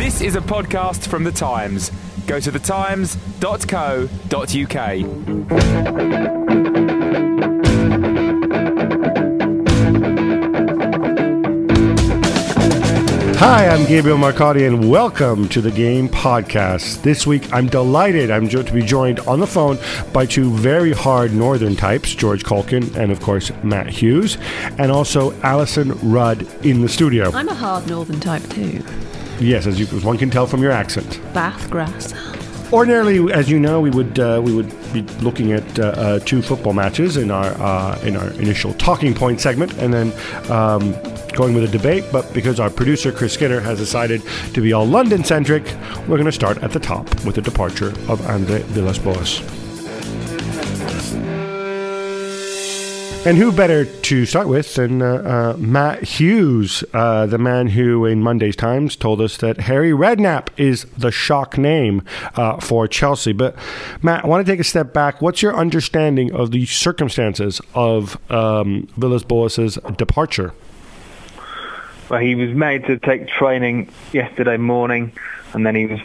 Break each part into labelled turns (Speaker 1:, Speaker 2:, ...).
Speaker 1: This is a podcast from The Times. Go to thetimes.co.uk.
Speaker 2: Hi, I'm Gabriel Marcotti, and welcome to the Game Podcast. This week, I'm delighted I'm jo- to be joined on the phone by two very hard Northern types, George Caulkin and, of course, Matt Hughes, and also Alison Rudd in the studio.
Speaker 3: I'm a hard northern type too.
Speaker 2: Yes, as, you, as one can tell from your accent.
Speaker 3: Bath grass.
Speaker 2: Ordinarily, as you know, we would uh, we would be looking at uh, uh, two football matches in our uh, in our initial talking point segment, and then um, going with a debate. But because our producer Chris Skinner has decided to be all London centric, we're going to start at the top with the departure of Andre Villas-Boas. And who better to start with than uh, uh, Matt Hughes, uh, the man who in Monday's Times told us that Harry Redknapp is the shock name uh, for Chelsea. But Matt, I want to take a step back. What's your understanding of the circumstances of um, Villas-Boas's departure?
Speaker 4: Well, he was made to take training yesterday morning, and then he was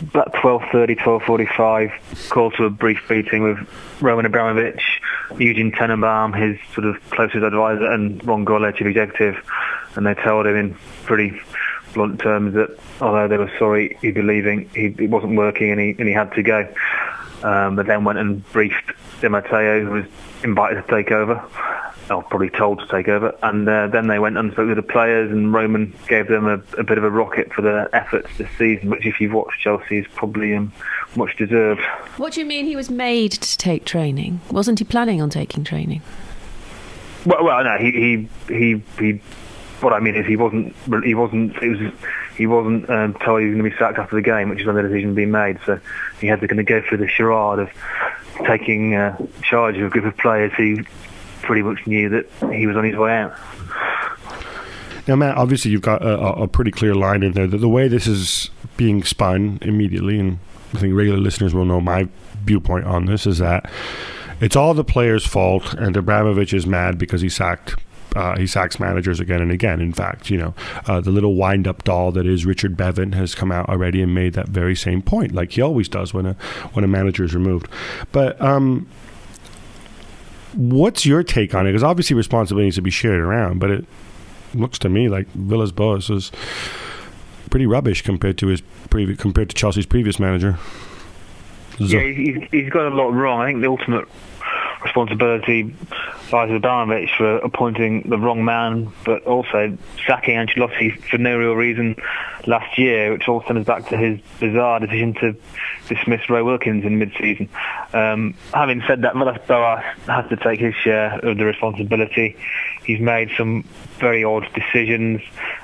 Speaker 4: about 12.30, 12.45, called to a brief meeting with Roman Abramovich, Eugene Tenenbaum, his sort of closest advisor, and Ron Gourlay, chief executive, and they told him in pretty blunt terms that although they were sorry he'd be leaving, he, it wasn't working and he, and he had to go. Um, but then went and briefed Di Matteo, who was invited to take over, or probably told to take over. And uh, then they went and spoke with the players, and Roman gave them a, a bit of a rocket for their efforts this season, which, if you've watched Chelsea, is probably um, much deserved.
Speaker 3: What do you mean he was made to take training? Wasn't he planning on taking training?
Speaker 4: Well, well, no, he he he. he what I mean is he wasn't he wasn't it was he wasn't um, told he was going to be sacked after the game, which is when the decision had been made. So he had to kind of go through the charade of taking uh, charge of a group of players who pretty much knew that he was on his way out.
Speaker 2: Now, Matt, obviously you've got a, a pretty clear line in there. That the way this is being spun immediately, and I think regular listeners will know my viewpoint on this, is that it's all the players' fault, and Abramovich is mad because he sacked uh, he sacks managers again and again. In fact, you know, uh, the little wind-up doll that is Richard Bevan has come out already and made that very same point, like he always does when a when a manager is removed. But um, what's your take on it? Because obviously responsibility needs to be shared around, but it looks to me like Villas-Boas is pretty rubbish compared to his previous compared to Chelsea's previous manager.
Speaker 4: Yeah, he's, he's got a lot wrong. I think the ultimate responsibility lies with Abramovich for appointing the wrong man, but also sacking Ancelotti for no real reason last year, which all stems back to his bizarre decision to dismiss Ray Wilkins in mid-season. Um, having said that, Villas-Boas has to take his share of the responsibility. He's made some very odd decisions,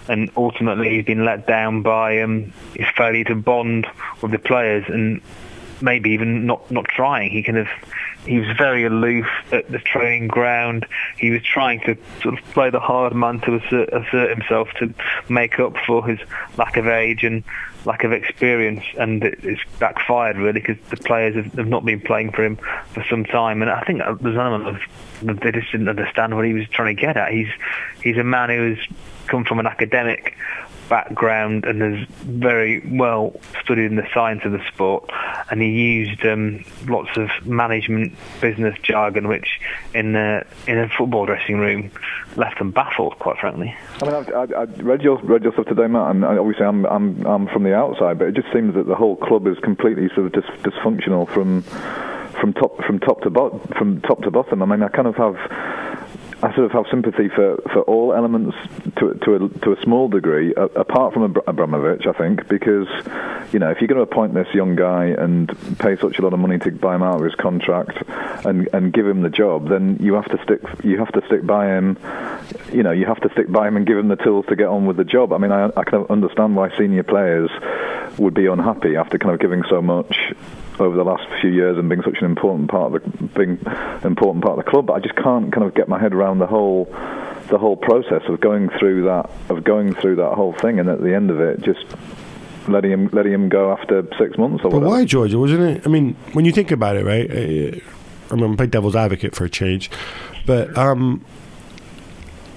Speaker 4: and ultimately he's been let down by um, his failure to bond with the players and maybe even not not trying. He kind of he was very aloof at the training ground. He was trying to sort of play the hard man to assert, assert himself to make up for his lack of age and lack of experience, and it, it's backfired really because the players have, have not been playing for him for some time, and I think there's an element of they just didn't understand what he was trying to get at. He's he's a man who has come from an academic background and has very well studied in the science of the sport. And he used um, lots of management business jargon, which in the in a football dressing room left them baffled, quite frankly.
Speaker 5: I mean, I've, I read your read your stuff today, Matt, and obviously I'm I'm I'm from the outside, but it just seems that the whole club is completely sort of dis- dysfunctional from from top from top to bottom from top to bottom. I mean, I kind of have I sort of have sympathy for, for all elements to to a, to a small degree, uh, apart from Abramovich, I think, because you know if you're going to appoint this young guy and pay such a lot of money to buy him out of his contract and and give him the job, then you have to stick you have to stick by him. You know, you have to stick by him and give him the tools to get on with the job. I mean, I, I can understand why senior players would be unhappy after kind of giving so much over the last few years and being such an important part of the being important part of the club. But I just can't kind of get my head around the whole the whole process of going through that of going through that whole thing, and at the end of it, just letting him letting him go after six months. Or
Speaker 2: but
Speaker 5: whatever.
Speaker 2: why, Georgia? Wasn't it? I mean, when you think about it, right? I'm going to play devil's advocate for a change, but um,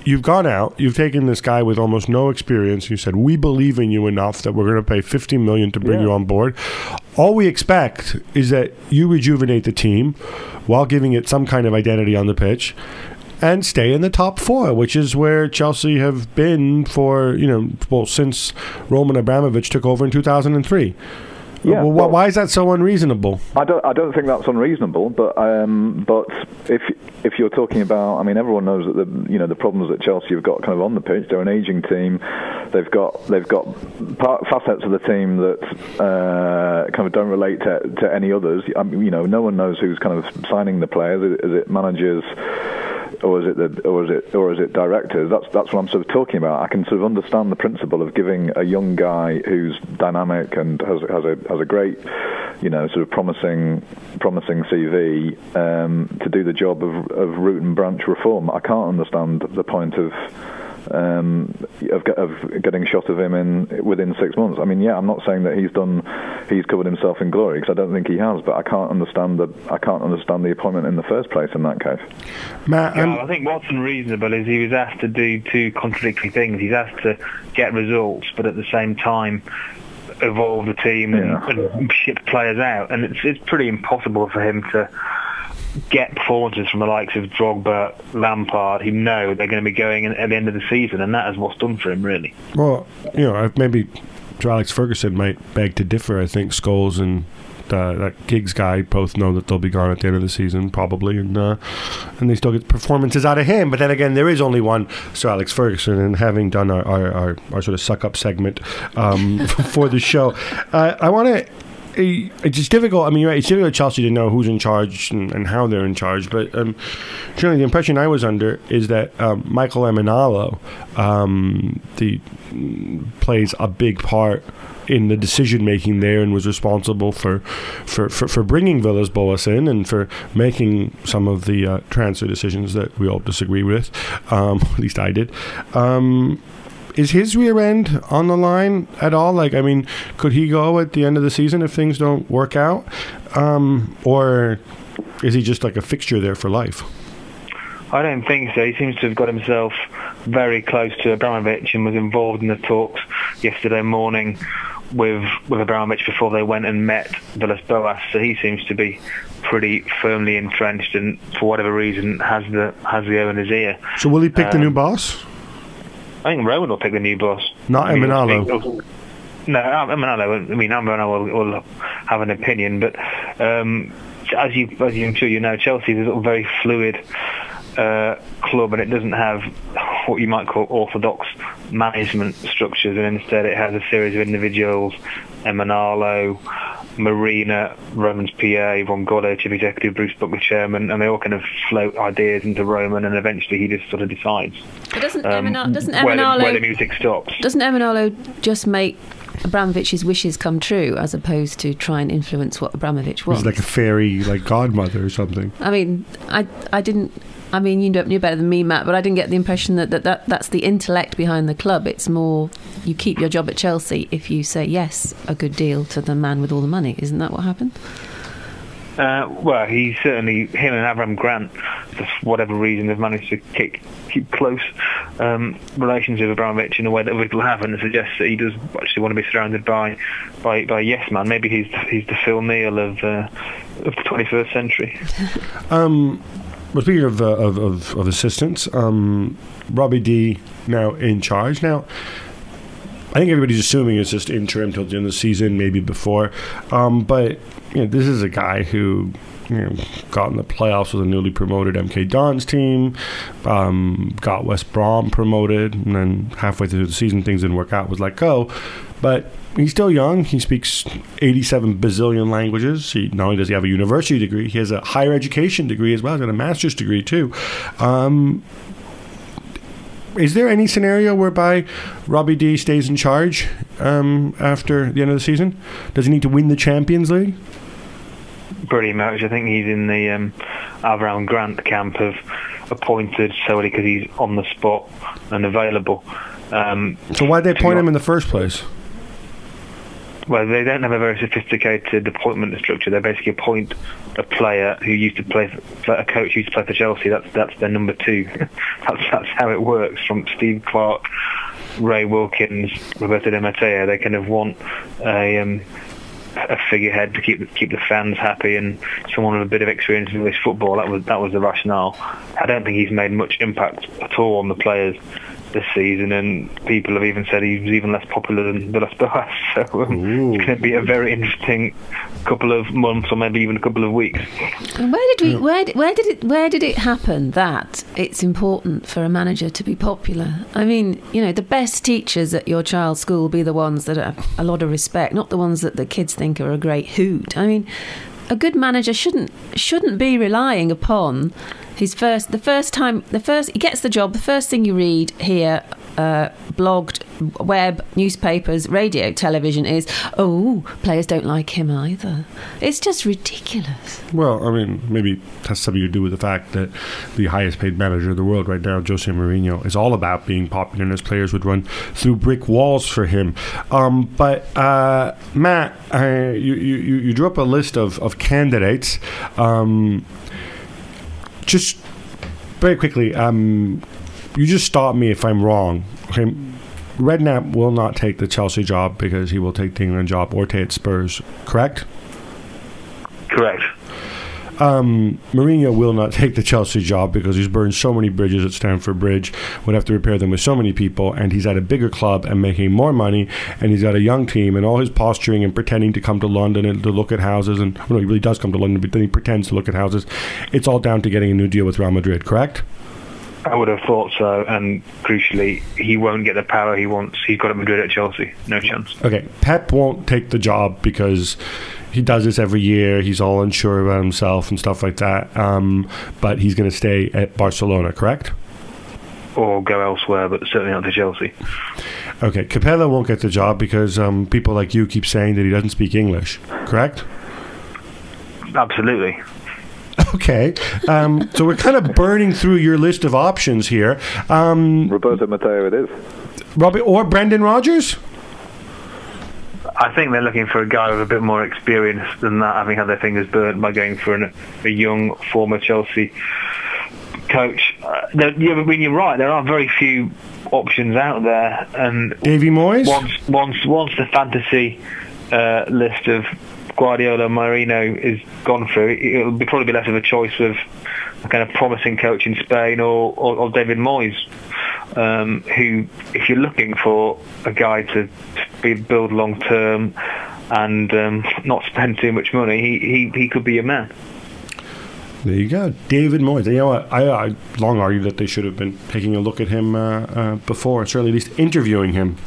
Speaker 2: you've gone out, you've taken this guy with almost no experience. You said we believe in you enough that we're going to pay 50 million to bring
Speaker 5: Yeah.
Speaker 2: you on board. All we expect is that you rejuvenate the team while giving it some kind of identity on the pitch. And stay in the top four, which is where Chelsea have been for you know well since Roman Abramovich took over in two thousand and three.
Speaker 5: Yeah,
Speaker 2: well,
Speaker 5: well-
Speaker 2: why is that so unreasonable?
Speaker 5: I don't. I don't think that's unreasonable. But um, but if if you're talking about, I mean, everyone knows that the you know the problems that Chelsea have got kind of on the pitch. They're an aging team. They've got they've got facets of the team that uh, kind of don't relate to, to any others. I mean, you know, no one knows who's kind of signing the players. Is it managers? Or is it the, or is it or is it directors? That's that's what I'm sort of talking about. I can sort of understand the principle of giving a young guy who's dynamic and has has a has a great, you know, sort of promising promising CV um, to do the job of of root and branch reform. I can't understand the point of. Um, of, get- of getting shot of him in within six months. I mean, yeah, I'm not saying that he's done, he's covered himself in glory because I don't think he has. But I can't understand the, I can't understand the appointment in the first place in that case.
Speaker 2: Matt,
Speaker 4: Yeah,
Speaker 2: I'm-
Speaker 4: I think what's unreasonable is he was asked to do two contradictory things. He's asked to get results, but at the same time evolve the team and,
Speaker 5: Yeah.
Speaker 4: and ship players out. And it's it's pretty impossible for him to get performances from the likes of Drogba, Lampard, who know they're going to be going in, at the end of the season, and that is what's done for him, really.
Speaker 2: Well, you know, maybe Sir Alex Ferguson might beg to differ. I think Scholes and uh, that Giggs guy both know that they'll be gone at the end of the season, probably, and uh, and they still get performances out of him. But then again, there is only one Sir Alex Ferguson, and having done our our, our, our sort of suck up segment um, for the show, uh, I want to. It's difficult. I mean, right, it's difficult at Chelsea to know who's in charge and, and how they're in charge. But um, the impression I was under is that um, Michael Emenalo, um, the plays a big part in the decision making there and was responsible for for, for, for bringing Villas Boas in and for making some of the uh, transfer decisions that we all disagree with. Um, at least I did. Um, is his rear end on the line at all? Like, I mean, could he go at the end of the season if things don't work out? Um, or is he just like a fixture there for life?
Speaker 4: I don't think so. He seems to have got himself very close to Abramovich and was involved in the talks yesterday morning with with Abramovich before they went and met Villas Boas. So he seems to be pretty firmly entrenched and for whatever reason has the has the owner's ear.
Speaker 2: So will he pick the
Speaker 4: Um,
Speaker 2: new boss?
Speaker 4: I think Roman will pick the new boss.
Speaker 2: Not
Speaker 4: I mean, No, Emenalo. I mean, Emenalo will, will have an opinion, but um, as you, as you, I'm sure you know, Chelsea is a very fluid uh, club, and it doesn't have what you might call orthodox management structures, and instead it has a series of individuals: Emenalo, Marina, Roman's PA, Ron Gourlay, chief executive, Bruce Buckley, chairman, and they all kind of float ideas into Roman, and eventually he just sort of decides
Speaker 3: But doesn't
Speaker 4: um,
Speaker 3: Emenalo, doesn't
Speaker 4: where, the, where the music stops.
Speaker 3: doesn't Emenalo just make Abramovich's wishes come true as opposed to try and influence what Abramovich wants?
Speaker 2: He's like a fairy, like godmother or something.
Speaker 3: I mean, I I didn't. I mean, you know, knew better than me, Matt, but I didn't get the impression that, that, that that's the intellect behind the club. It's more you keep your job at Chelsea if you say yes a good deal to the man with all the money. Isn't that what happened?
Speaker 4: Uh, well, he certainly, him and Avram Grant for whatever reason, they've managed to keep, keep close um, relations with Abramovich in a way that Riddle haven't, suggests that he does actually want to be surrounded by by, by yes man. Maybe he's he's the Phil Neal of uh, of the 21st century.
Speaker 2: Um, well, speaking of, uh, of, of, of assistants, um, Robbie D now in charge. Now, I think everybody's assuming it's just interim till the end of the season, maybe before. Um, but you know, this is a guy who you know, got in the playoffs with a newly promoted MK Dons team, um, got West Brom promoted, and then halfway through the season, things didn't work out, was let go. But he's still young. He speaks 87 bazillion languages. He not only does he have a university degree, he has a higher education degree as well. He's got a master's degree too. Um, is there any scenario whereby Robbie D stays in charge um, after the end of the season? Does he need to win the Champions League?
Speaker 4: Pretty much. I think he's in the um, Avram Grant camp of appointed solely because he's on the spot and available. Um,
Speaker 2: so why did they appoint him in the first place?
Speaker 4: Well, they don't have a very sophisticated appointment structure. They basically appoint a player who used to play, for, a coach who used to play for Chelsea. That's that's their number two. that's that's how it works. From Steve Clarke, Ray Wilkins, Roberto Di Matteo, they kind of want a. Um, a figurehead to keep keep the fans happy and someone with a bit of experience in English football. That was that was the rationale. I don't think he's made much impact at all on the players this season, and people have even said he's even less popular than Villas Boas. So um, it's going to be a very interesting couple of months, or maybe even a couple of weeks.
Speaker 3: And where did we? Where where did it? Where did it happen that it's important for a manager to be popular? I mean, you know, the best teachers at your child's school will be the ones that have a lot of respect, not the ones that the kids think are a great hoot. I mean, a good manager shouldn't shouldn't be relying upon his first the first time the first he gets the job the first thing you read here uh, blogged web newspapers radio television is oh players don't like him either. It's just ridiculous.
Speaker 2: Well i mean maybe has something to do with the fact that the highest paid manager in the world right now jose mourinho is all about being popular and his players would run through brick walls for him. Um, but uh, matt you, you, you drew up a list of, of candidates. Um, just very quickly, um, you just stop me if I'm wrong. Okay, Redknapp will not take the Chelsea job because he will take the England job or take Spurs. Correct.
Speaker 4: Correct.
Speaker 2: Um, Mourinho will not take the Chelsea job because he's burned so many bridges at Stamford Bridge, would have to repair them with so many people, and he's at a bigger club and making more money, and he's got a young team, and all his posturing and pretending to come to London and to look at houses, and well, no, he really does come to London, but then he pretends to look at houses. It's all down to getting a new deal with Real Madrid, correct?
Speaker 4: I would have thought so, and crucially, he won't get the power he wants. He's got at Madrid at Chelsea, no chance.
Speaker 2: Okay, Pep won't take the job because he does this every year. He's all unsure about himself and stuff like that. Um, but he's going to stay at Barcelona, correct?
Speaker 4: Or go elsewhere, but certainly not to Chelsea.
Speaker 2: Okay, Capello won't get the job because um, people like you keep saying that he doesn't speak English, correct?
Speaker 4: Absolutely.
Speaker 2: Okay, um, so we're kind of burning through your list of options here. Um,
Speaker 5: Roberto Matteo, it is.
Speaker 2: Robbie or Brendan Rodgers.
Speaker 4: I think they're looking for a guy with a bit more experience than that, having had their fingers burnt by going for an, a young former Chelsea coach. Uh, when you're right, there are very few options out there, and
Speaker 2: Davy Moyes.
Speaker 4: Once, once, once the fantasy uh, list of Guardiola, Mourinho is gone through, it'll be probably be less of a choice of a kind of promising coach in Spain or, or, or David Moyes, um, who, if you're looking for a guy to be, build long term and um, not spend too much money, he, he, he could be your man.
Speaker 2: There you go, David Moyes. You know? I, I long argued that they should have been taking a look at him uh, uh, before, certainly at least interviewing him.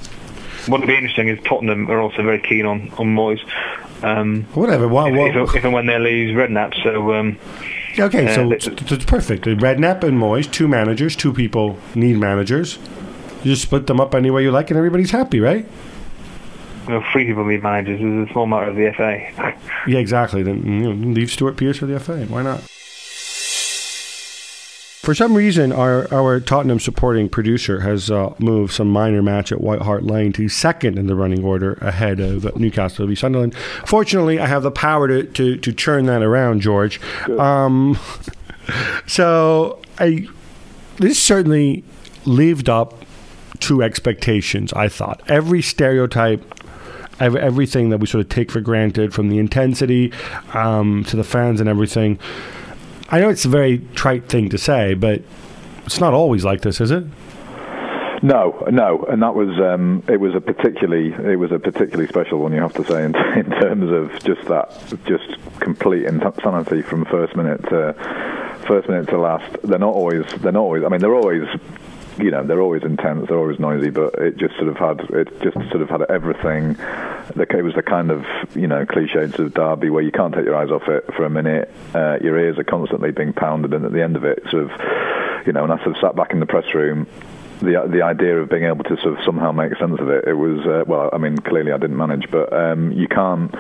Speaker 4: What would be interesting is Tottenham are also very keen on on Moyes. Um,
Speaker 2: Whatever. What,
Speaker 4: what, if, if, and when they lose Redknapp, so. Um,
Speaker 2: okay, uh, so it's, it's perfect. Redknapp and Moyes, two managers, two people need managers. You just split them up any way you like, and everybody's happy, right?
Speaker 4: Well, three people need managers. It's a small matter of the FA.
Speaker 2: yeah, exactly. Then you know, leave Stuart Pearce for the FA. Why not? For some reason, our, our Tottenham supporting producer has uh, moved some minor match at White Hart Lane to second in the running order ahead of Newcastle v Sunderland. Fortunately, I have the power to, to, to churn that around, George. Um, So I this certainly lived up to expectations. I thought every stereotype, everything that we sort of take for granted, from the intensity um, to the fans and everything. I know it's a very trite thing to say, but it's not always like this, is it?
Speaker 5: No, no, and that was um, it was a particularly it was a particularly special one. You have to say in, in terms of just that, just complete insanity from first minute to first minute to last. They're not always. They're not always. I mean, they're always. You know, they're always intense. They're always noisy, but it just sort of had it just sort of had everything. It was the kind of you know cliched of Derby where you can't take your eyes off it for a minute. Uh, your ears are constantly being pounded, and at the end of it, sort of, you know, and I sort of sat back in the press room the the idea of being able to sort of somehow make sense of it. It was uh, well, I mean, clearly I didn't manage, but um, you can't.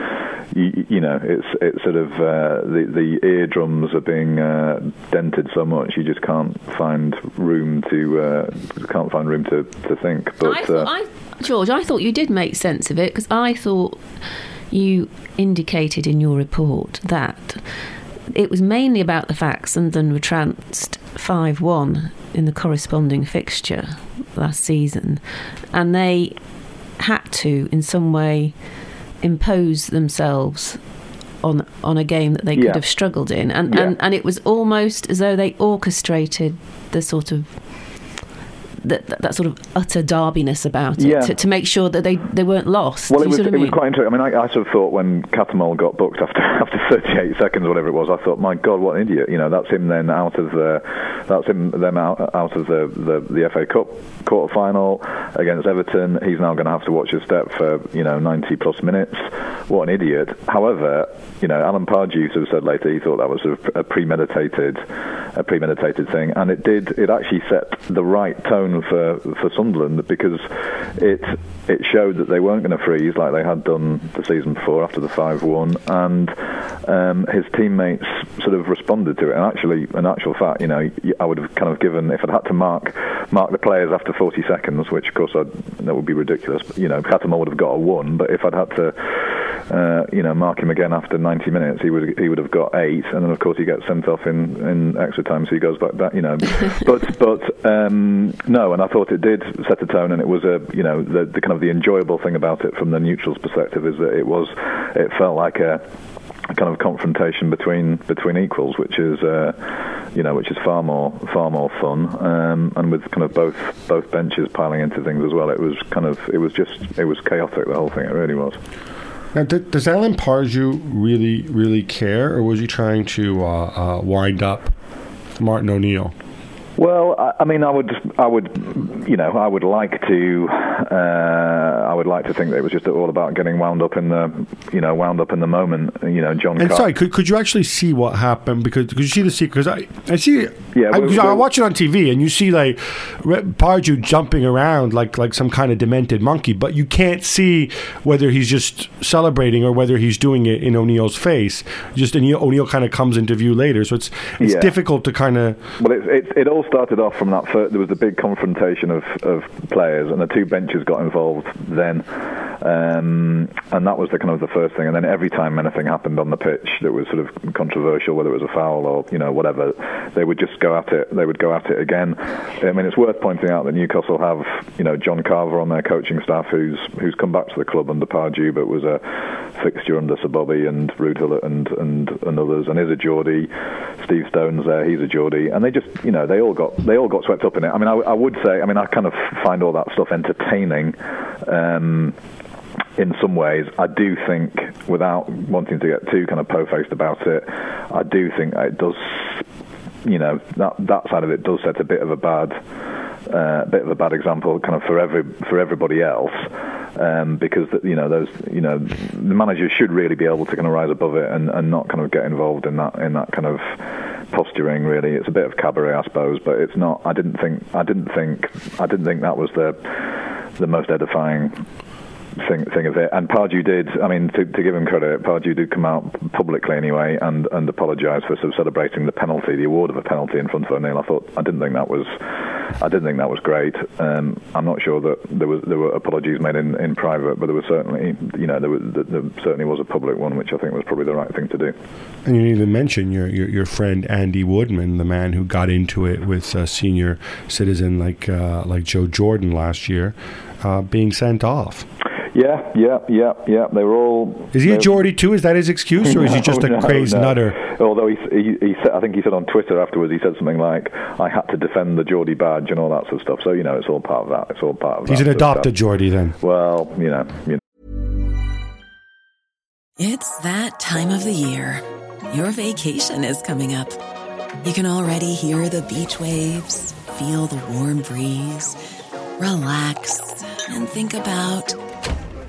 Speaker 5: You, you, know, it's it's sort of uh, the the eardrums are being uh, dented so much, you just can't find room to uh, can't find room to, to think. But
Speaker 3: I thought,
Speaker 5: uh,
Speaker 3: I, George, I thought you did make sense of it because I thought you indicated in your report that it was mainly about the fact Sunderland were trounced 5 1 in the corresponding fixture last season, and they had to, in some way, impose themselves on on a game that they could
Speaker 5: Yeah.
Speaker 3: have struggled in, and,
Speaker 5: Yeah.
Speaker 3: and and it was almost as though they orchestrated the sort of. That, that, that sort of utter darbiness about it
Speaker 5: Yeah.
Speaker 3: to, to make sure that they, they weren't lost.
Speaker 5: Well, it was, it was quite interesting. I mean, I, I sort of thought when Cattermole got booked after after 38 seconds, or whatever it was, I thought, my God, what an idiot! You know, that's him then out of the, that's him them out out of the the, the FA Cup quarter final against Everton. He's now going to have to watch his step for you know 90 plus minutes. What an idiot! However, you know, Alan Pardew sort of said later he thought that was of a premeditated a premeditated thing, and it did. It actually set the right tone for for Sunderland because it it showed that they weren't going to freeze like they had done the season before after the five one, and um, his teammates sort of responded to it. And actually, in actual fact, you know, I would have kind of given if I'd had to mark mark the players after 40 seconds, which of course I'd, that would be ridiculous. But, you know, Cattermole would have got a one, but if I'd had to uh, you know, mark him again after 90 minutes, he would he would have got eight, and then of course he gets sent off in, in extra time, so he goes back. back you know, but but um, no, and I thought it did set a tone, and it was a you know the, the kind of the enjoyable thing about it from the neutrals' perspective is that it was it felt like a a kind of confrontation between between equals, which is uh, you know which is far more far more fun, um, and with kind of both both benches piling into things as well. It was kind of it was just it was chaotic the whole thing. It really was.
Speaker 2: Now, does Alan Pardew really, really care, or was he trying to uh, uh, wind up Martin O'Neill?
Speaker 5: Well, I, I mean, I would, I would, you know, I would like to, uh, I would like to think that it was just all about getting wound up in the, you know, wound up in the moment. You know, John.
Speaker 2: And
Speaker 5: Car-
Speaker 2: sorry, could, could you actually see what happened? Because could you see the? Because I, I see,
Speaker 5: Yeah,
Speaker 2: I,
Speaker 5: we-
Speaker 2: I watch it on TV, and you see like Re- Pardew jumping around like like some kind of demented monkey, but you can't see whether he's just celebrating or whether he's doing it in O'Neill's face. Just O'Neill kind of comes into view later, so it's it's
Speaker 5: Yeah.
Speaker 2: difficult to kind of.
Speaker 5: Well, it, it, it all started off from that first, there was a big confrontation of, of players, and the two benches got involved then, um, and that was the kind of the first thing. And then every time anything happened on the pitch that was sort of controversial, whether it was a foul or you know whatever, they would just go at it. They would go at it again. I mean, it's worth pointing out that Newcastle have you know John Carver on their coaching staff, who's who's come back to the club under Pardew, but was a fixture under Sir Bobby and Ruud Gullit and, and and others, and is a Geordie. Steve Stone's there, he's a Geordie, and they just you know they all got they all got swept up in it. I mean, I, I would say, I mean, I kind of find all that stuff entertaining. Um, in some ways, I do think, without wanting to get too kind of po-faced about it, I do think it does, you know, that that side of it does set a bit of a bad, uh, bit of a bad example, kind of for every for everybody else, um, because you know those, you know, the managers should really be able to kind of rise above it and, and not kind of get involved in that in that kind of posturing. Really, it's a bit of cabaret, I suppose, but it's not. I didn't think. I didn't think. I didn't think that was the the most edifying thing thing of it. And Pardew did. I mean, to, to give him credit, Pardew did come out publicly anyway and and apologise for sort of celebrating the penalty, the award of a penalty in front of O'Neill. I thought I didn't think that was I didn't think that was great. Um, I'm not sure that there was there were apologies made in, in private, but there was certainly you know there, was, there, there certainly was a public one, which I think was probably the right thing to do.
Speaker 2: And you didn't even mentioned your, your, your friend Andy Woodman, the man who got into it with a senior citizen like uh, like Joe Jordan last year, uh, being sent off.
Speaker 5: Yeah, yeah, yeah, yeah. They were all.
Speaker 2: Is he a Geordie too? Is that his excuse, or is he just a
Speaker 5: no,
Speaker 2: crazed
Speaker 5: no.
Speaker 2: nutter?
Speaker 5: Although he, he, he said, I think he said on Twitter afterwards, he said something like, "I had to defend the Geordie badge and all that sort of stuff." So you know, it's all part of that. It's all part of.
Speaker 2: He's
Speaker 5: that
Speaker 2: an
Speaker 5: sort of
Speaker 2: adopted
Speaker 5: stuff.
Speaker 2: Geordie then.
Speaker 5: Well, you know, you know.
Speaker 6: It's that time of the year. Your vacation is coming up. You can already hear the beach waves, feel the warm breeze, relax, and think about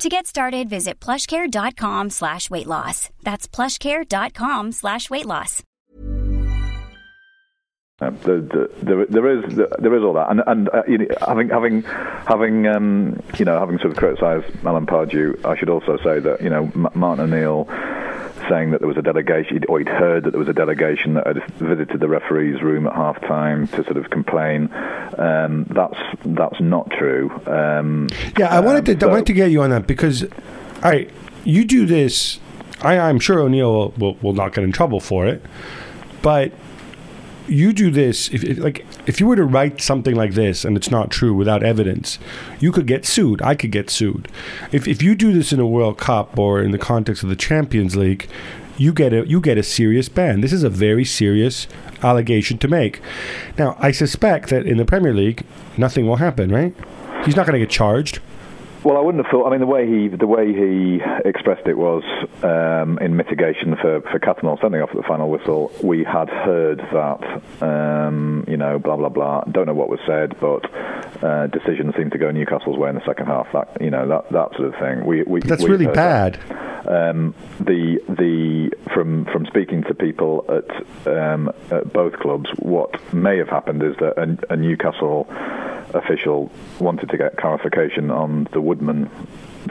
Speaker 7: To get started, visit plushcare.com slash weight loss. That's plushcare.com slash weight loss.
Speaker 5: Uh, the, the, there, is there is all that, and and uh, you know, having having having um, you know having sort of criticised Alan Pardew, I should also say that you know Martin O'Neill saying that there was a delegation, or he'd heard that there was a delegation that had visited the referee's room at half time to sort of complain. Um, that's that's not true. Um,
Speaker 2: Yeah, I wanted
Speaker 5: um,
Speaker 2: to I wanted to get you on that because, all right, you do this. I, I'm sure O'Neill will, will, will not get in trouble for it, but you do this if, like if you were to write something like this and it's not true without evidence, you could get sued. I could get sued. If if you do this in a World Cup or in the context of the Champions League, you get a you get a serious ban. This is a very serious allegation to make. Now, I suspect that in the Premier League, nothing will happen. Right? He's not going to get charged.
Speaker 5: Well, I wouldn't have thought. I mean, the way he the way he expressed it was um, in mitigation for for Cattermole sending off at the final whistle. We had heard that um, you know blah blah blah. Don't know what was said, but uh, decisions seemed to go Newcastle's way in the second half. That you know that that sort of thing. We, we
Speaker 2: that's really
Speaker 5: heard that.
Speaker 2: bad.
Speaker 5: Um, the the from from speaking to people at, um, at both clubs, what may have happened is that a, a Newcastle official wanted to get clarification on the Woodman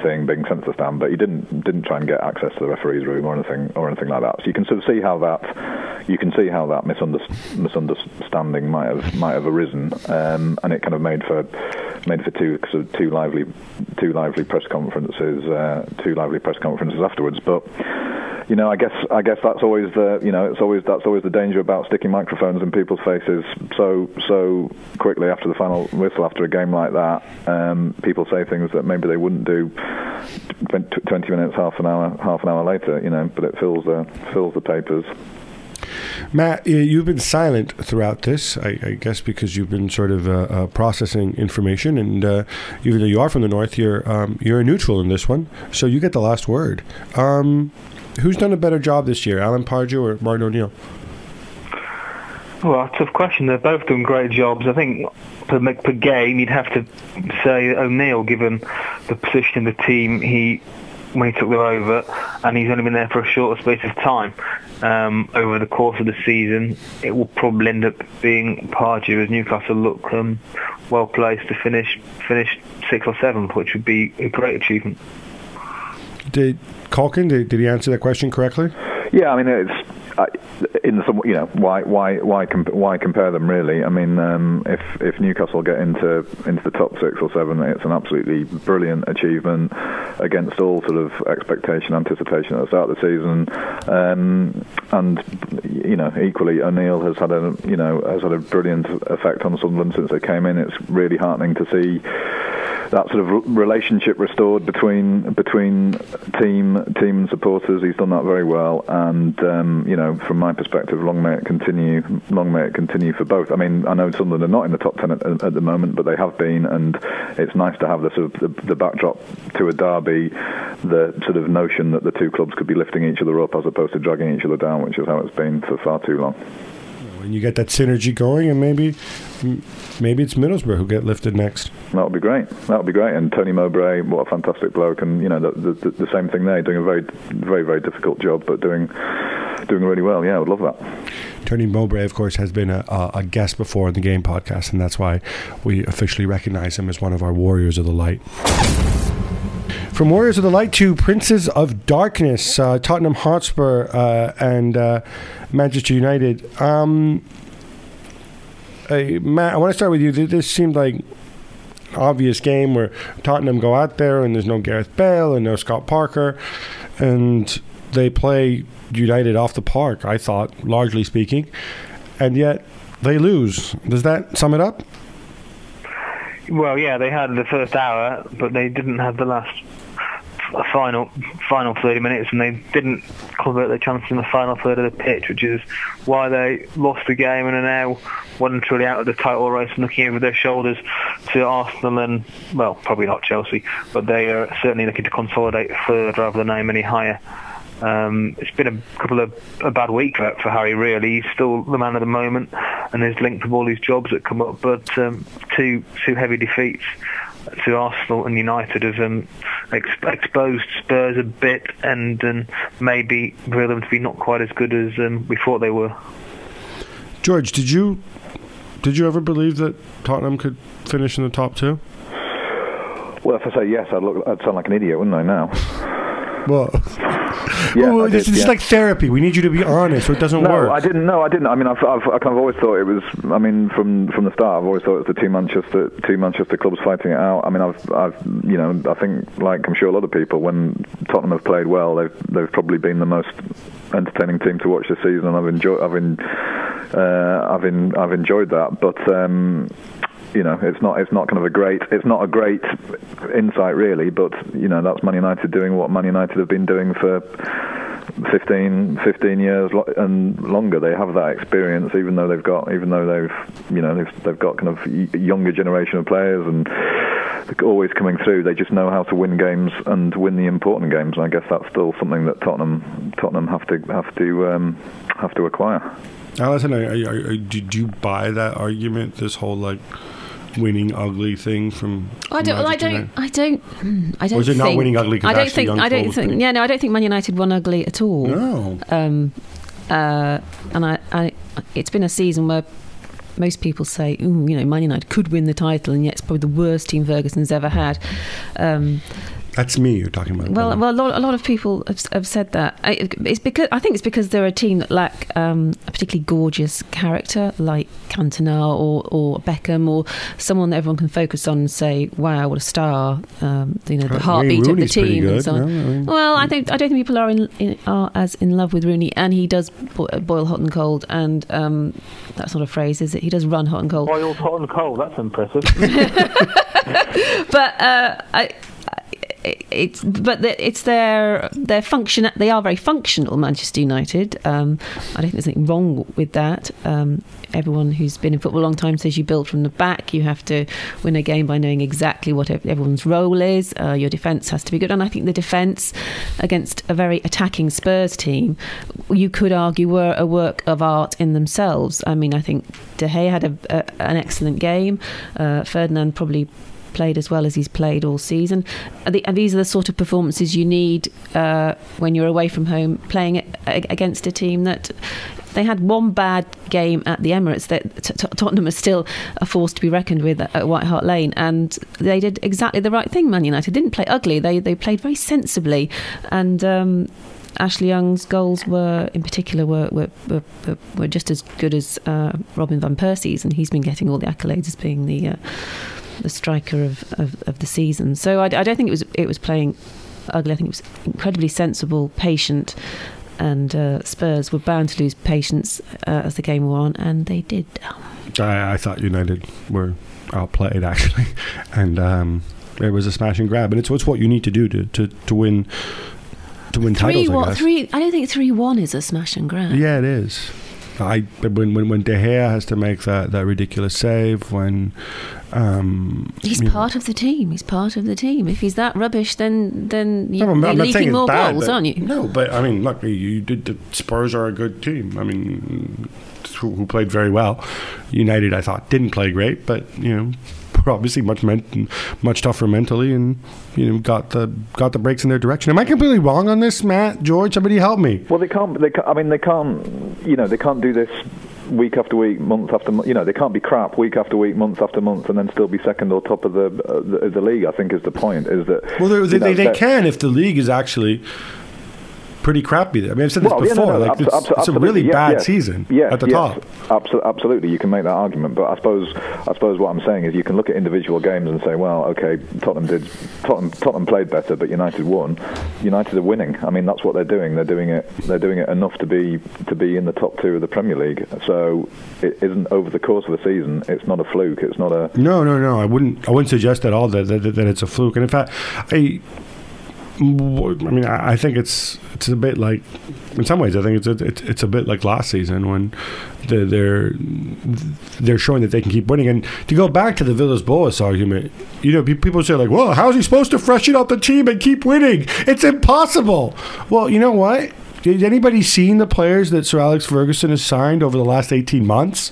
Speaker 5: thing being sent to the stand, but he didn't didn't try and get access to the referee's room or anything or anything like that. So you can sort of see how that you can see how that misunderstanding might have might have arisen, um, and it kind of made for made for two sort of two lively two lively press conferences uh, two lively press conferences afterwards. But you know, I guess I guess that's always the you know it's always that's always the danger about sticking microphones in people's faces so so quickly after the final whistle after a game like that. Um, people say things that maybe they wouldn't do twenty minutes, half an hour, half an hour later. You know, but it fills the fills the papers.
Speaker 2: Matt, you- you've been silent throughout this, I, I guess, because you've been sort of uh, uh, processing information, and uh, even though you are from the north, you're um, you're a neutral in this one, so you get the last word. Um, who's done a better job this year, Alan Pardew or Martin O'Neill?
Speaker 4: Well, tough question. They're both doing great jobs. I think per, per game, you'd have to say O'Neill, given the position of the team he when he took them over, and he's only been there for a short space of time. Um, over the course of the season, it will probably end up being Pardew as Newcastle look um, well placed to finish finish sixth or seventh, which would be a great achievement.
Speaker 2: Did Caulkin did, did he answer that question correctly?
Speaker 5: Yeah, I mean it's I, in the you know why why why comp- why compare them really? I mean, um, if if Newcastle get into into the top six or seven, it's an absolutely brilliant achievement against all sort of expectation, anticipation at the start of the season. Um, and you know, equally, O'Neill has had a you know has had a brilliant effect on Sunderland since they came in. It's really heartening to see that sort of relationship restored between between team team and supporters. He's done that very well, and um, you know, from my perspective, long may it continue. Long may it continue for both. I mean, I know Sunderland are not in the top ten at, at the moment, but they have been, and it's nice to have the sort of the, the backdrop to a derby, the sort of notion that the two clubs could be lifting each other up as opposed to dragging each other down, which is how it's been for far too long
Speaker 2: and you get that synergy going, and maybe maybe it's Middlesbrough who get lifted next.
Speaker 5: That would be great. That would be great. And Tony Mowbray, what a fantastic bloke, and you know the, the, the same thing there, doing a very very very difficult job, but doing doing really well. Yeah, I would love that.
Speaker 2: Tony Mowbray, of course, has been a, a, guest before in the Game podcast, and that's why we officially recognize him as one of our Warriors of the Light. From Warriors of the Light to Princes of Darkness, uh, Tottenham Hotspur uh, and uh, Manchester United. Um, Matt, I want to start with you. This seemed like obvious game where Tottenham go out there and there's no Gareth Bale and no Scott Parker, and they play United off the park. I thought, largely speaking, and yet they lose. Does that sum it up?
Speaker 4: Well, yeah, they had the first hour, but they didn't have the last final final 30 minutes, and they didn't convert their chances in the final third of the pitch, which is why they lost the game and are now one truly out of the title race looking over their shoulders to Arsenal and, well, probably not Chelsea, but they are certainly looking to consolidate third rather than aim any higher. Um, it's been a couple of a bad week for, for, Harry. Really, he's still the man of the moment, and is linked with all these jobs that come up. But um, two two heavy defeats to Arsenal and United have um, ex- exposed Spurs a bit and um, maybe revealed them to be not quite as good as um, we thought they were.
Speaker 2: George, did you did you ever believe that Tottenham could finish in the top two?
Speaker 5: Well, if I say yes, I'd look I'd sound like an idiot, wouldn't I? Now.
Speaker 2: Well, yeah, this, did, is yeah. like therapy. We need you to be honest, or it doesn't
Speaker 5: no,
Speaker 2: work.
Speaker 5: I didn't. No, I didn't. I mean, I've, I've, I kind of always thought it was. I mean, from from the start, I've always thought it was the two Manchester two Manchester clubs fighting it out. I mean, I've, I've, you know, I think like I'm sure a lot of people, when Tottenham have played well, they've they've probably been the most entertaining team to watch this season, and I've enjoyed. I've in, uh, I've in, I've enjoyed that, but. Um, you know, it's not it's not kind of a great it's not a great insight really, but you know that's Man United doing what Man United have been doing for 15, 15 years and longer. They have that experience, even though they've got even though they've you know they've, they've got kind of younger generation of players and always coming through. They just know how to win games and win the important games. And I guess that's still something that Tottenham Tottenham have to have to um, have to acquire.
Speaker 2: Alison, are, are, are, did you buy that argument? This whole like winning ugly thing from?
Speaker 3: I don't. Well, I don't. I don't. Hmm, I don't.
Speaker 2: Or is it
Speaker 3: think,
Speaker 2: not winning ugly?
Speaker 3: I don't think. I don't think. Yeah, no, I don't think Man United won ugly at all.
Speaker 2: No.
Speaker 3: Um, uh, and I, I, it's been a season where most people say, Ooh, you know, Man United could win the title, and yet it's probably the worst team Ferguson's ever had. Um,
Speaker 2: that's me you're talking about.
Speaker 3: Well, well, a lot, a lot of people have, have said that. I, it's because I think it's because they're a team that lack um, a particularly gorgeous character, like Cantona or, or Beckham, or someone that everyone can focus on and say, "Wow, what a star!" Um, you know, the heartbeat of the team and so on. I mean, well, I think I don't think people are in, in, are as in love with Rooney, and he does boil hot and cold, and um, that's not a phrase, is it? He does run hot and cold.
Speaker 4: Boiled hot and cold. That's impressive.
Speaker 3: but uh, I it's but it's their their function. They are very functional, Manchester United. Um, I don't think there's anything wrong with that. Um, everyone who's been in football a long time says you build from the back. You have to win a game by knowing exactly what everyone's role is. Uh, your defence has to be good, and I think the defence against a very attacking Spurs team, you could argue, were a work of art in themselves. I mean, I think De Gea had a, a, an excellent game. Uh, Ferdinand probably played as well as he's played all season. And these are the sort of performances you need uh, when you're away from home, playing against a team that they had one bad game at the Emirates that Tottenham are still a force to be reckoned with at White Hart Lane, and they did exactly the right thing. Man United didn't play ugly; they they played very sensibly, and. Um, Ashley Young's goals were, in particular, were were, were, were just as good as uh, Robin van Persie's, and he's been getting all the accolades as being the uh, the striker of, of, of, the season. So I, I, don't think it was it was playing ugly. I think it was incredibly sensible, patient, and uh, Spurs were bound to lose patience uh, as the game wore on, and they did.
Speaker 2: I, I thought United were outplayed actually, and um, it was a smash and grab, and it's, it's what you need to do to to, to win. To win
Speaker 3: three,
Speaker 2: titles,
Speaker 3: I three. I don't think three one is a smash and grab.
Speaker 2: Yeah, it is. I when when when De Gea has to make that, that ridiculous save when um,
Speaker 3: he's part know. of the team. He's part of the team. If he's that rubbish, then then you, no, leaking more bad, goals, aren't you?
Speaker 2: No, but I mean, look, you did. The Spurs are a good team. I mean, who, who played very well. United, I thought, didn't play great, but you know, obviously much ment- much tougher mentally, and you know got the got the breaks in their direction. Am I completely wrong on this, Matt? George, somebody help me.
Speaker 5: Well, they can't. They can't, I mean, they can't. You know, they can't do this week after week, month after month. You know, they can't be crap week after week, month after month, and then still be second or top of the uh, the, the, league. I think is the point. Is that
Speaker 2: well, they, they, they can if the league is actually pretty crappy. I mean, I've said this well, before. Yeah, no, no, like, it's, it's, a really yeah, bad yeah. season at the top.
Speaker 5: Absolutely, absolutely, you can make that argument. But I suppose, I suppose what I'm saying is, you can look at individual games and say, well, okay, Tottenham did, Tottenham, Tottenham played better, but United won. United are winning. I mean, that's what they're doing. They're doing it. They're doing it enough to be to be in the top two of the Premier League. So it isn't over the course of the season. It's not a fluke. It's not a.
Speaker 2: No, no, no. I wouldn't. I wouldn't suggest at all that that, that it's a fluke. And in fact, I I mean, I think it's it's a bit like, in some ways, I think it's a, it's, it's a bit like last season when they're, they're showing that they can keep winning. And to go back to the Villas Boas argument, you know, people say like, "Well, how is he supposed to freshen up the team and keep winning? It's impossible." Well, you know what? Did anybody seen the players that Sir Alex Ferguson has signed over the last eighteen months?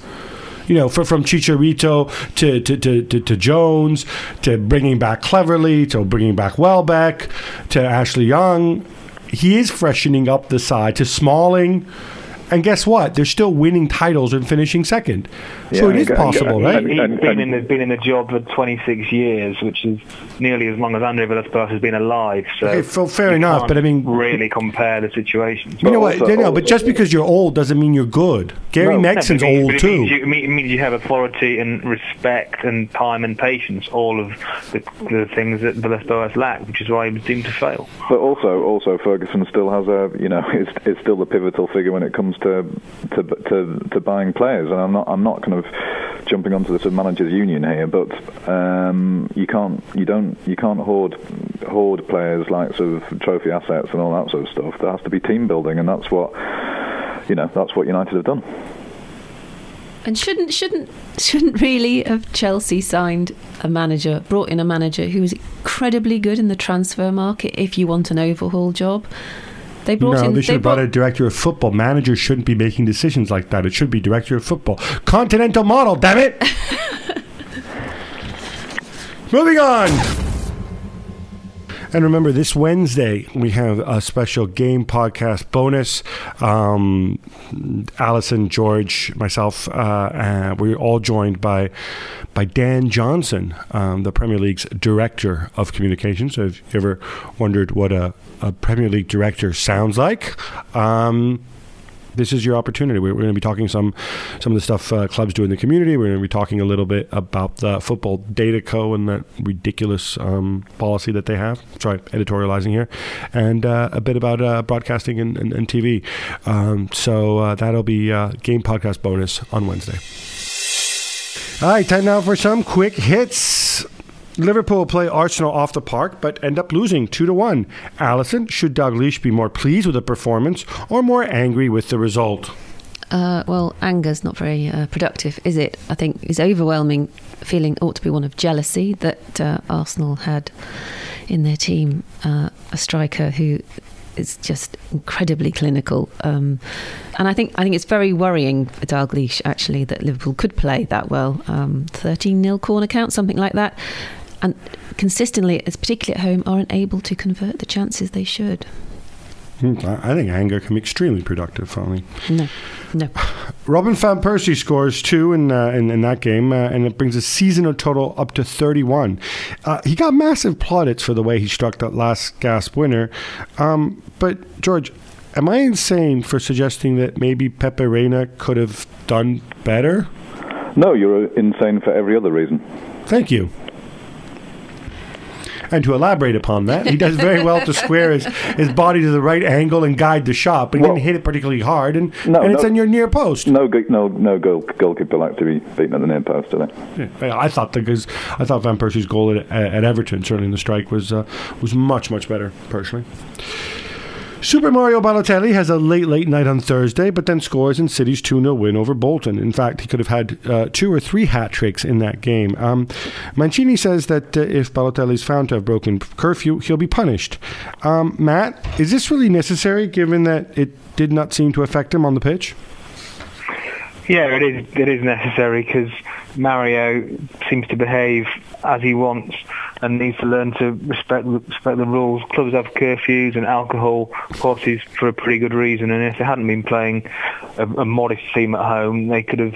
Speaker 2: You know, for, from Chicharito to, to, to, to, to Jones to bringing back Cleverley to bringing back Welbeck to Ashley Young. He is freshening up the side to Smalling and guess what? They're still winning titles and finishing second. Yeah, so it is possible, right?
Speaker 4: He's been in the been in the job for 26 years, which is nearly as long as Andre Villas-Boas has been alive. So
Speaker 2: okay, fair enough, but I mean,
Speaker 4: really compare the situations.
Speaker 2: You know what? Also, no, but just because you're old doesn't mean you're good. Gary no, Megson's no, old too.
Speaker 4: It means, you, it means you have authority and respect and time and patience, all of the, the things that Villas-Boas lacked, which is why he was deemed to fail.
Speaker 5: But also, also Ferguson still has a, you know, it's, it's still the pivotal figure when it comes to to to, to buying players. And I'm not I'm not kind of jumping onto the sort of managers union here, but um, you can't you don't you can't hoard hoard players like sort of trophy assets and all that sort of stuff. There has to be team building, and that's what you know that's what United have done.
Speaker 3: And shouldn't shouldn't shouldn't really have Chelsea signed a manager, brought in a manager who was incredibly good in the transfer market if you want an overhaul job.
Speaker 2: They brought no, in, they should they have brought, brought a director of football. Managers shouldn't be making decisions like that. It should be director of football. Continental model, damn it. Moving on. And remember, this Wednesday we have a special game podcast bonus. Um, Alyson, George, myself, uh, uh, we're all joined by by Dan Johnson, um, the Premier League's director of communications. So, if you ever wondered what a, a Premier League director sounds like, um, this is your opportunity. We're, we're, going to be talking some some of the stuff uh, clubs do in the community. We're going to be talking a little bit about the Football Data Co. and that ridiculous um, policy that they have. Sorry, editorializing here, and uh, a bit about uh, broadcasting and, and, and TV. Um, so uh, that'll be uh, game podcast bonus on Wednesday. All right, time now for some quick hits. Liverpool play Arsenal off the park, but end up losing two to one. Alyson, should Dalglish be more pleased with the performance or more angry with the result?
Speaker 3: Uh, well, anger's not very uh, productive, is it? I think his overwhelming feeling ought to be one of jealousy that uh, Arsenal had in their team uh, a striker who is just incredibly clinical. Um, and I think I think it's very worrying for Dalglish actually that Liverpool could play that well. Um, 13 0 corner count, something like that and consistently, as particularly at home, aren't able to convert the chances they should.
Speaker 2: Hmm, I think anger can be extremely productive, Finally,
Speaker 3: No, no.
Speaker 2: Robin van Persie scores two in uh, in, in, that game, uh, and it brings his seasonal total up to 31. Uh, he got massive plaudits for the way he struck that last gasp winner. Um, but, George, am I insane for suggesting that maybe Pepe Reina could have done better?
Speaker 5: No, you're insane for every other reason.
Speaker 2: Thank you. And to elaborate upon that, he does very well to square his, his body to the right angle and guide the shot, but he well, didn't hit it particularly hard, and, no, and it's no, in your near post.
Speaker 5: No, no, no goal, goalkeeper like to be beaten at the near post today.
Speaker 2: Yeah, I thought because I thought Van Persie's goal at, at Everton, certainly in the strike, was uh, was much much better personally. Super Mario Balotelli has a late, late night on Thursday, but then scores in City's 2 0 win over Bolton. In fact, he could have had uh, two or three hat tricks in that game. Um, Mancini says that uh, if Balotelli is found to have broken curfew, he'll be punished. Um, Matt, is this really necessary given that it did not seem to affect him on the pitch?
Speaker 4: Yeah, it is. It is necessary because Mario seems to behave as he wants and needs to learn to respect respect the rules. Clubs have curfews and alcohol policies for a pretty good reason, and if they hadn't been playing a, a modest team at home, they could have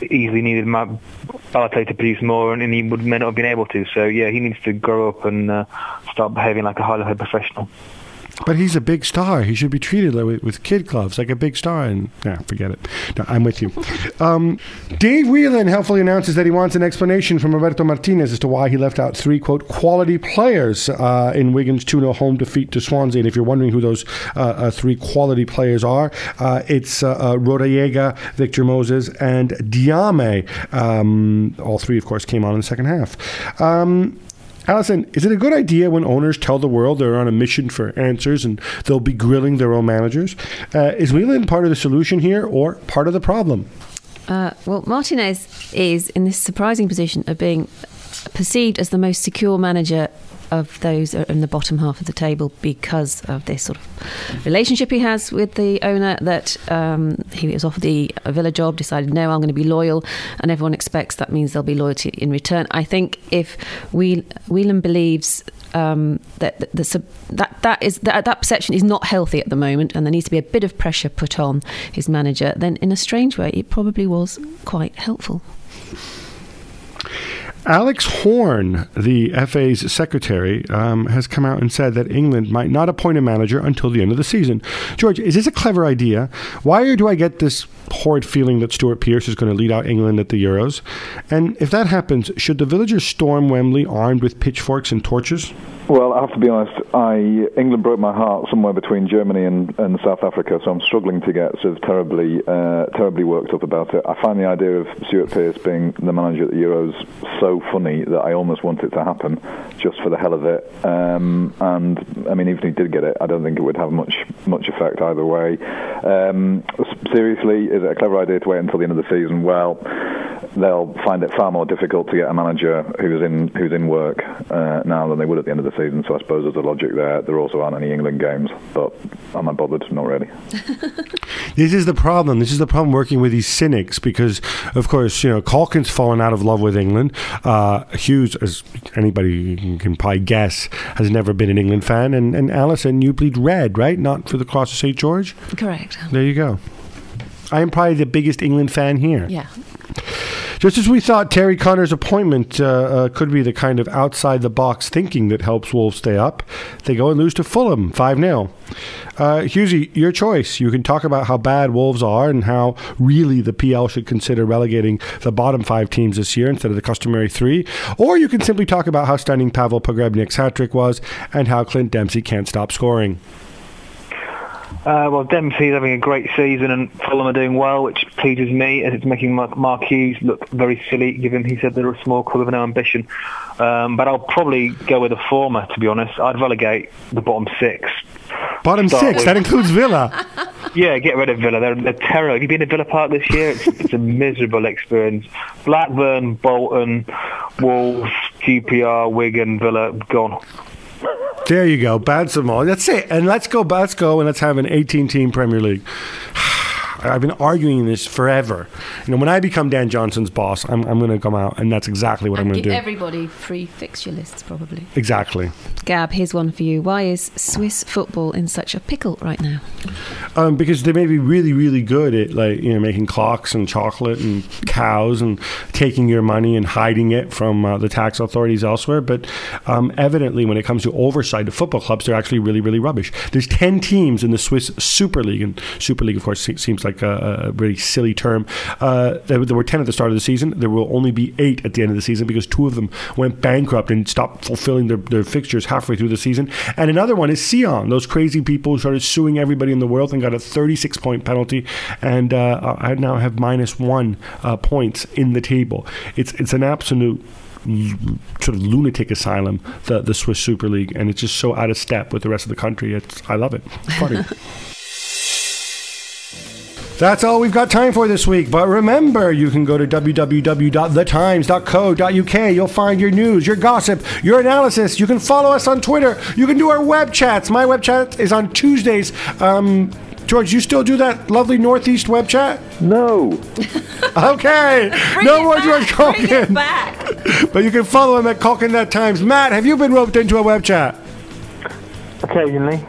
Speaker 4: easily needed Balotelli to produce more, and, and he would may not have been able to. So yeah, he needs to grow up and uh, start behaving like a high level professional.
Speaker 2: But he's a big star. He should be treated like, with, kid gloves, like a big star. And yeah, forget it. No, I'm with you. Um, Dave Whelan helpfully announces that he wants an explanation from Roberto Martinez as to why he left out three quote quality players uh, in Wigan's 2-0 home defeat to Swansea. And if you're wondering who those uh, uh, three quality players are, uh, it's uh, uh, Rodallega, Victor Moses, and Diame. Um, all three, of course, came on in the second half. Um, Alyson, is it a good idea when owners tell the world they're on a mission for answers and they'll be grilling their own managers? Uh, is Whelan part of the solution here or part of the problem?
Speaker 3: Uh, well, Martinez is in this surprising position of being perceived as the most secure manager of those in the bottom half of the table because of this sort of relationship he has with the owner. That um, he was offered the Villa job, decided no, I'm going to be loyal, and everyone expects that means there'll be loyalty in return. I think if Wheel- Whelan believes um, that the, that that is that, that perception is not healthy at the moment, and there needs to be a bit of pressure put on his manager. Then, in a strange way, it probably was quite helpful.
Speaker 2: Alex Horne, the FA's secretary, um, has come out and said that England might not appoint a manager until the end of the season. George, is this a clever idea? Why do I get this horrid feeling that Stuart Pearce is going to lead out England at the Euros? And if that happens, should the villagers storm Wembley armed with pitchforks and torches?
Speaker 5: Well, I have to be honest. I England broke my heart somewhere between Germany and, and South Africa, so I'm struggling to get sort of terribly uh, terribly worked up about it. I find the idea of Stuart Pearce being the manager at the Euros so funny that I almost want it to happen, just for the hell of it. Um, and I mean, even if he did get it, I don't think it would have much much effect either way. Um, seriously, is it a clever idea to wait until the end of the season? Well they'll find it far more difficult to get a manager who's in who's in work uh, now than they would at the end of the season. So I suppose there's a logic there. There also aren't any England games, but am I bothered? Not really.
Speaker 2: this is the problem. This is the problem working with these cynics because, of course, you know, Caulkin's fallen out of love with England. Uh, Hughes, as anybody can probably guess, has never been an England fan, and and Alyson, you bleed red, right? Not for the cross of St George.
Speaker 3: Correct.
Speaker 2: There you go. I am probably the biggest England fan here.
Speaker 3: Yeah.
Speaker 2: Just as we thought Terry Connor's appointment uh, uh, could be the kind of outside the box thinking that helps Wolves stay up, they go and lose to Fulham 5 0. Uh, Hughesy, your choice. You can talk about how bad Wolves are and how really the PL should consider relegating the bottom five teams this year instead of the customary three. Or you can simply talk about how stunning Pavel Pogrebnyak's hat trick was and how Clint Dempsey can't stop scoring.
Speaker 4: Uh, well, Dempsey's having a great season and Fulham are doing well, which pleases me as it's making Mark Hughes look very silly, given he said they're a small club with no ambition. Um, but I'll probably go with the former, to be honest. I'd relegate the bottom six.
Speaker 2: Bottom six? With, that includes Villa?
Speaker 4: yeah, get rid of Villa. They're, they're terrible. Have you been to Villa Park this year? It's, it's a miserable experience. Blackburn, Bolton, Wolves, QPR, Wigan, Villa, gone.
Speaker 2: There you go. Bad Samoa. That's it. And let's go. Let's go and let's have an 18 team Premier League. I've been arguing this forever. You know, when I become Dan Johnson's boss, I'm, I'm going to come out, and that's exactly what
Speaker 3: and
Speaker 2: I'm going to do.
Speaker 3: everybody free fixture lists, probably.
Speaker 2: exactly.
Speaker 3: Gab, here's one for you. Why is Swiss football in such a pickle right now?
Speaker 2: Um, because they may be really, really good at like you know making clocks and chocolate and cows and taking your money and hiding it from uh, the tax authorities elsewhere. But um, evidently, when it comes to oversight of football clubs, they're actually really, really rubbish. There's ten teams in the Swiss Super League, and Super League, of course, se- seems like a, a really silly term. Uh, there, there were ten at the start of the season. There will only be eight at the end of the season because two of them went bankrupt and stopped fulfilling their, their fixtures halfway through the season. And another one is Sion, those crazy people who started suing everybody in the world and got a 36 point penalty. And uh, I now have minus one uh, points in the table. It's it's an absolute sort of lunatic asylum, the the Swiss Super League, and it's just so out of step with the rest of the country. It's I love it. Funny. That's all we've got time for this week. But remember, you can go to www.thetimes.co.uk. You'll find your news, your gossip, your analysis. You can follow us on Twitter. You can do our web chats. My web chat is on Tuesdays. Um, George, you still do that lovely Northeast web chat?
Speaker 5: No.
Speaker 2: Okay. No
Speaker 3: it
Speaker 2: more
Speaker 3: back,
Speaker 2: George
Speaker 3: Bring it back.
Speaker 2: But you can follow him at Caulkin That Times. Matt, have you been roped into a web chat?
Speaker 4: Occasionally.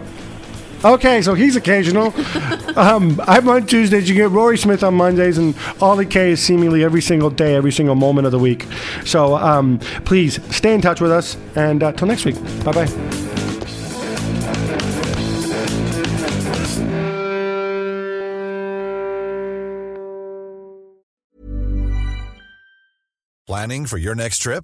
Speaker 2: Okay, so he's occasional. um, I'm on Tuesdays. You get Rory Smith on Mondays, and Ollie Kay is seemingly every single day, every single moment of the week. So um, please stay in touch with us, and uh, till next week. Bye bye.
Speaker 8: Planning for your next trip?